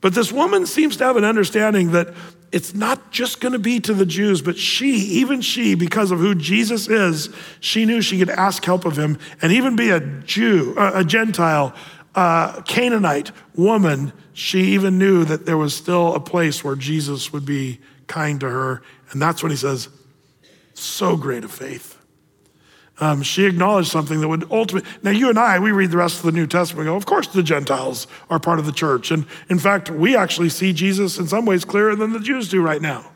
But this woman seems to have an understanding that it's not just going to be to the Jews, but she, even she, because of who Jesus is, she knew she could ask help of him and even be a Jew, a Gentile, a Canaanite woman. She even knew that there was still a place where Jesus would be kind to her. And that's when he says, so great a faith. Um, she acknowledged something that would ultimately. Now, you and I, we read the rest of the New Testament go, of course, the Gentiles are part of the church. And in fact, we actually see Jesus in some ways clearer than the Jews do right now.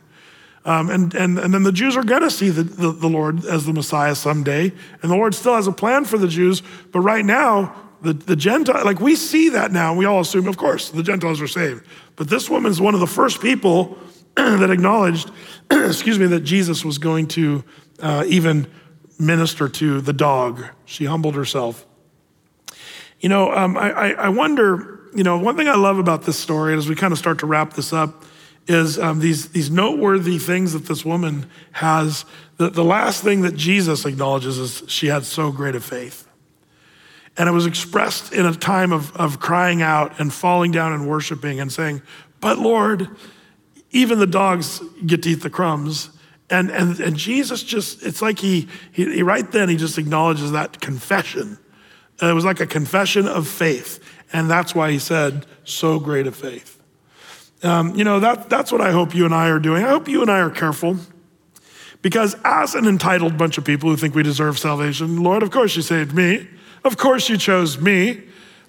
Um, and, and, and then the Jews are going to see the, the, the Lord as the Messiah someday. And the Lord still has a plan for the Jews. But right now, the, the Gentile, like we see that now. We all assume, of course, the Gentiles are saved. But this woman's one of the first people *clears throat* that acknowledged, *clears throat* excuse me, that Jesus was going to uh, even minister to the dog. She humbled herself. You know, um, I, I wonder, you know, one thing I love about this story, as we kind of start to wrap this up, is um, these, these noteworthy things that this woman has. The, the last thing that Jesus acknowledges is she had so great a faith. And it was expressed in a time of, of crying out and falling down and worshiping and saying, But Lord, even the dogs get to eat the crumbs. And, and, and Jesus just, it's like he, he, he right then, he just acknowledges that confession. And it was like a confession of faith. And that's why he said, so great a faith. Um, you know, that, that's what I hope you and I are doing. I hope you and I are careful. Because as an entitled bunch of people who think we deserve salvation, Lord, of course you saved me. Of course you chose me.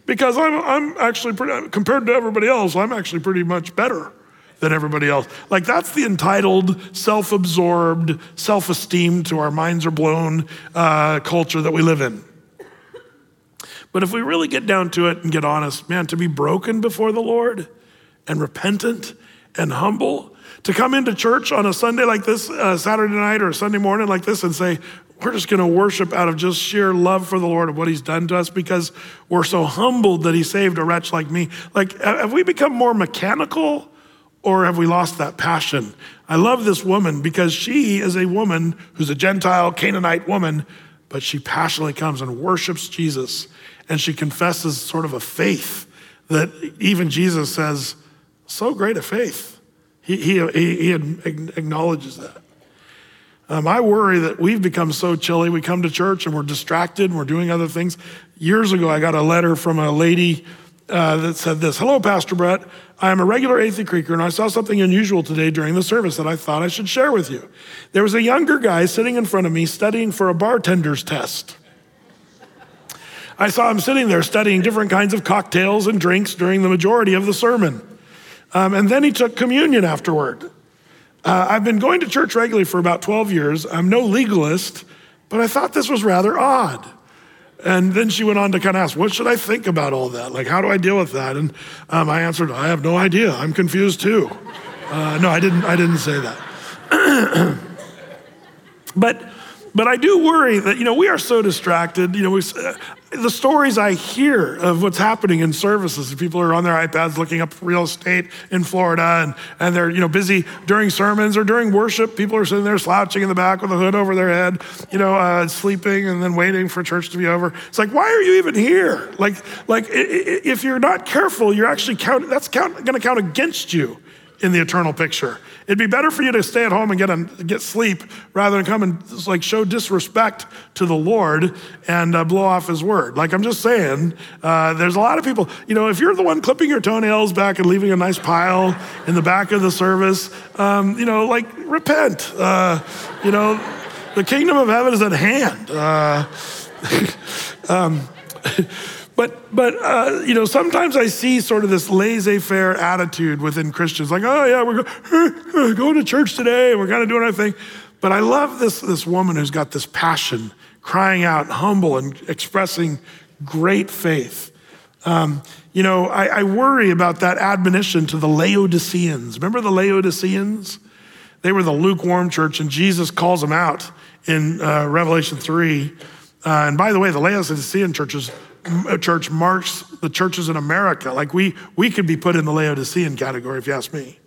Because I'm, I'm actually pretty, compared to everybody else, I'm actually pretty much better than everybody else. Like that's the entitled, self absorbed, self esteem to our minds are blown uh, culture that we live in. But if we really get down to it and get honest, man, to be broken before the Lord and repentant and humble, to come into church on a Sunday like this, uh, Saturday night or Sunday morning like this, and say, we're just going to worship out of just sheer love for the Lord and what He's done to us because we're so humbled that He saved a wretch like me. Like, have we become more mechanical or have we lost that passion? I love this woman because she is a woman who's a Gentile Canaanite woman, but she passionately comes and worships Jesus and she confesses sort of a faith that even Jesus says, so great a faith. He, he, he acknowledges that. Um, I worry that we've become so chilly. We come to church and we're distracted and we're doing other things. Years ago, I got a letter from a lady uh, that said this Hello, Pastor Brett. I am a regular Athey Creeker, and I saw something unusual today during the service that I thought I should share with you. There was a younger guy sitting in front of me studying for a bartender's test. I saw him sitting there studying different kinds of cocktails and drinks during the majority of the sermon. Um, and then he took communion afterward. Uh, I've been going to church regularly for about 12 years. I'm no legalist, but I thought this was rather odd. And then she went on to kind of ask, What should I think about all that? Like, how do I deal with that? And um, I answered, I have no idea. I'm confused too. Uh, no, I didn't, I didn't say that. *clears throat* but but I do worry that, you know, we are so distracted. You know, we, the stories I hear of what's happening in services, people are on their iPads looking up real estate in Florida and, and they're, you know, busy during sermons or during worship. People are sitting there slouching in the back with a hood over their head, you know, uh, sleeping and then waiting for church to be over. It's like, why are you even here? Like, like if you're not careful, you're actually count, that's count, going to count against you in the eternal picture. It'd be better for you to stay at home and get, a, get sleep rather than come and like show disrespect to the Lord and uh, blow off his word. Like I'm just saying, uh, there's a lot of people, you know, if you're the one clipping your toenails back and leaving a nice pile in the back of the service, um, you know, like repent. Uh, you know, the kingdom of heaven is at hand. Uh, *laughs* um, *laughs* but, but uh, you know, sometimes I see sort of this laissez-faire attitude within Christians, like, oh yeah, we're go- *laughs* going to church today, and we're kind of doing our thing. But I love this, this woman who's got this passion, crying out, humble, and expressing great faith. Um, you know, I, I, worry about that admonition to the Laodiceans. Remember the Laodiceans? They were the lukewarm church, and Jesus calls them out in uh, Revelation 3. Uh, and by the way, the Laodicean churches church marks the churches in America. Like we, we could be put in the Laodicean category, if you ask me.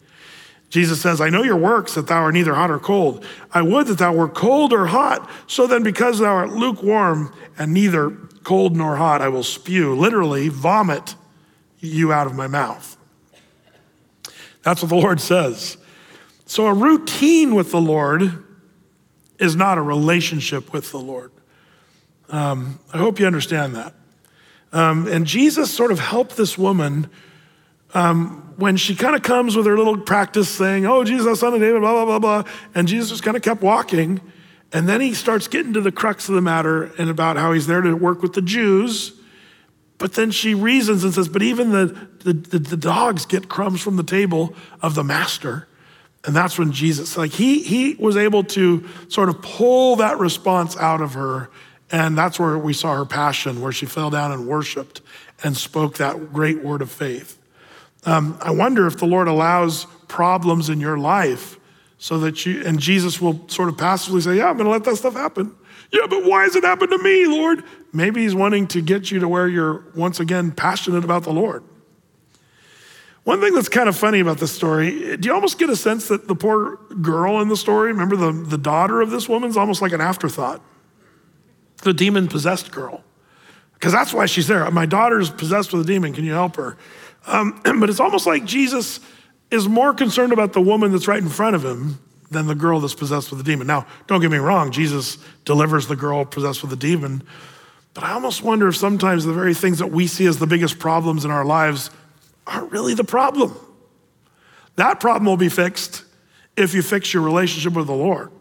Jesus says, I know your works, that thou art neither hot or cold. I would that thou were cold or hot. So then, because thou art lukewarm and neither cold nor hot, I will spew, literally, vomit you out of my mouth. That's what the Lord says. So, a routine with the Lord is not a relationship with the Lord. Um, I hope you understand that. Um, and Jesus sort of helped this woman um, when she kind of comes with her little practice saying, Oh, Jesus, son of David, blah, blah, blah, blah. And Jesus just kind of kept walking. And then he starts getting to the crux of the matter and about how he's there to work with the Jews. But then she reasons and says, But even the, the, the, the dogs get crumbs from the table of the master. And that's when Jesus, like, he, he was able to sort of pull that response out of her and that's where we saw her passion, where she fell down and worshiped and spoke that great word of faith. Um, I wonder if the Lord allows problems in your life so that you, and Jesus will sort of passively say, Yeah, I'm going to let that stuff happen. Yeah, but why has it happened to me, Lord? Maybe he's wanting to get you to where you're once again passionate about the Lord. One thing that's kind of funny about this story, do you almost get a sense that the poor girl in the story, remember the, the daughter of this woman, is almost like an afterthought? The demon possessed girl. Because that's why she's there. My daughter's possessed with a demon. Can you help her? Um, *clears throat* but it's almost like Jesus is more concerned about the woman that's right in front of him than the girl that's possessed with a demon. Now, don't get me wrong, Jesus delivers the girl possessed with a demon. But I almost wonder if sometimes the very things that we see as the biggest problems in our lives aren't really the problem. That problem will be fixed if you fix your relationship with the Lord.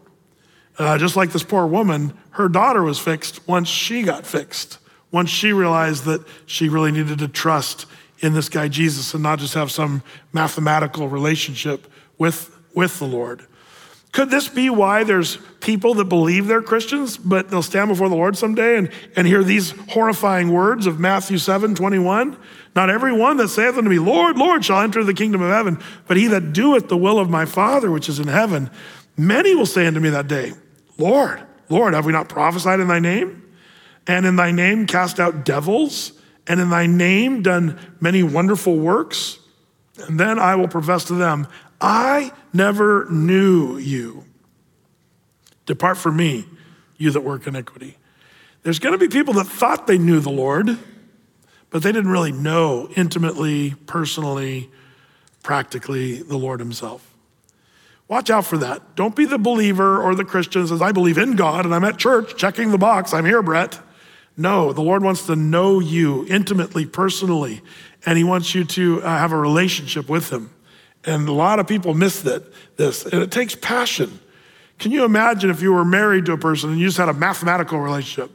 Uh, just like this poor woman, her daughter was fixed once she got fixed, once she realized that she really needed to trust in this guy Jesus and not just have some mathematical relationship with, with the Lord. Could this be why there's people that believe they're Christians, but they'll stand before the Lord someday and, and hear these horrifying words of Matthew 7 21? Not every one that saith unto me, Lord, Lord, shall enter the kingdom of heaven, but he that doeth the will of my Father which is in heaven. Many will say unto me that day, Lord, Lord, have we not prophesied in thy name? And in thy name cast out devils? And in thy name done many wonderful works? And then I will profess to them, I never knew you. Depart from me, you that work iniquity. There's going to be people that thought they knew the Lord, but they didn't really know intimately, personally, practically the Lord Himself. Watch out for that. Don't be the believer or the Christian says, I believe in God and I'm at church checking the box. I'm here, Brett. No, the Lord wants to know you intimately, personally, and He wants you to uh, have a relationship with Him. And a lot of people miss that, this, and it takes passion. Can you imagine if you were married to a person and you just had a mathematical relationship?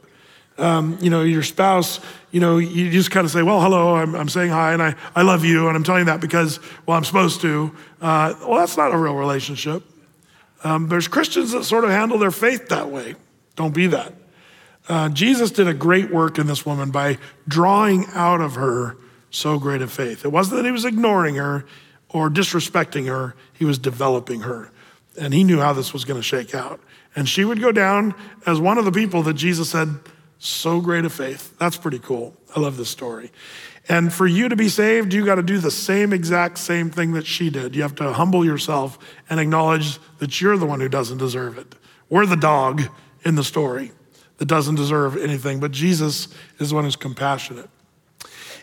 Um, you know, your spouse, you know, you just kind of say, well, hello, I'm, I'm saying hi, and I, I love you, and I'm telling you that because, well, I'm supposed to. Uh, well, that's not a real relationship. Um, there's Christians that sort of handle their faith that way. Don't be that. Uh, Jesus did a great work in this woman by drawing out of her so great a faith. It wasn't that he was ignoring her, or disrespecting her, he was developing her. And he knew how this was going to shake out. And she would go down as one of the people that Jesus said, so great a faith. That's pretty cool. I love this story. And for you to be saved, you got to do the same exact same thing that she did. You have to humble yourself and acknowledge that you're the one who doesn't deserve it. We're the dog in the story that doesn't deserve anything, but Jesus is the one who's compassionate.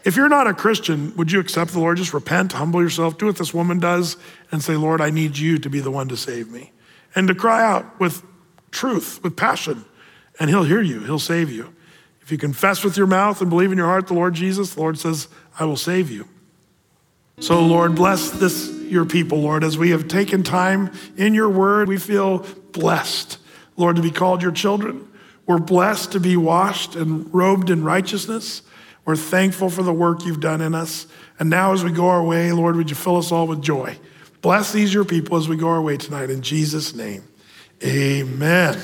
If you're not a Christian, would you accept the Lord? Just repent, humble yourself, do what this woman does, and say, Lord, I need you to be the one to save me. And to cry out with truth, with passion, and He'll hear you, He'll save you. If you confess with your mouth and believe in your heart the Lord Jesus, the Lord says, I will save you. So, Lord, bless this, your people, Lord, as we have taken time in your word, we feel blessed, Lord, to be called your children. We're blessed to be washed and robed in righteousness. We're thankful for the work you've done in us. And now, as we go our way, Lord, would you fill us all with joy? Bless these, your people, as we go our way tonight. In Jesus' name, amen.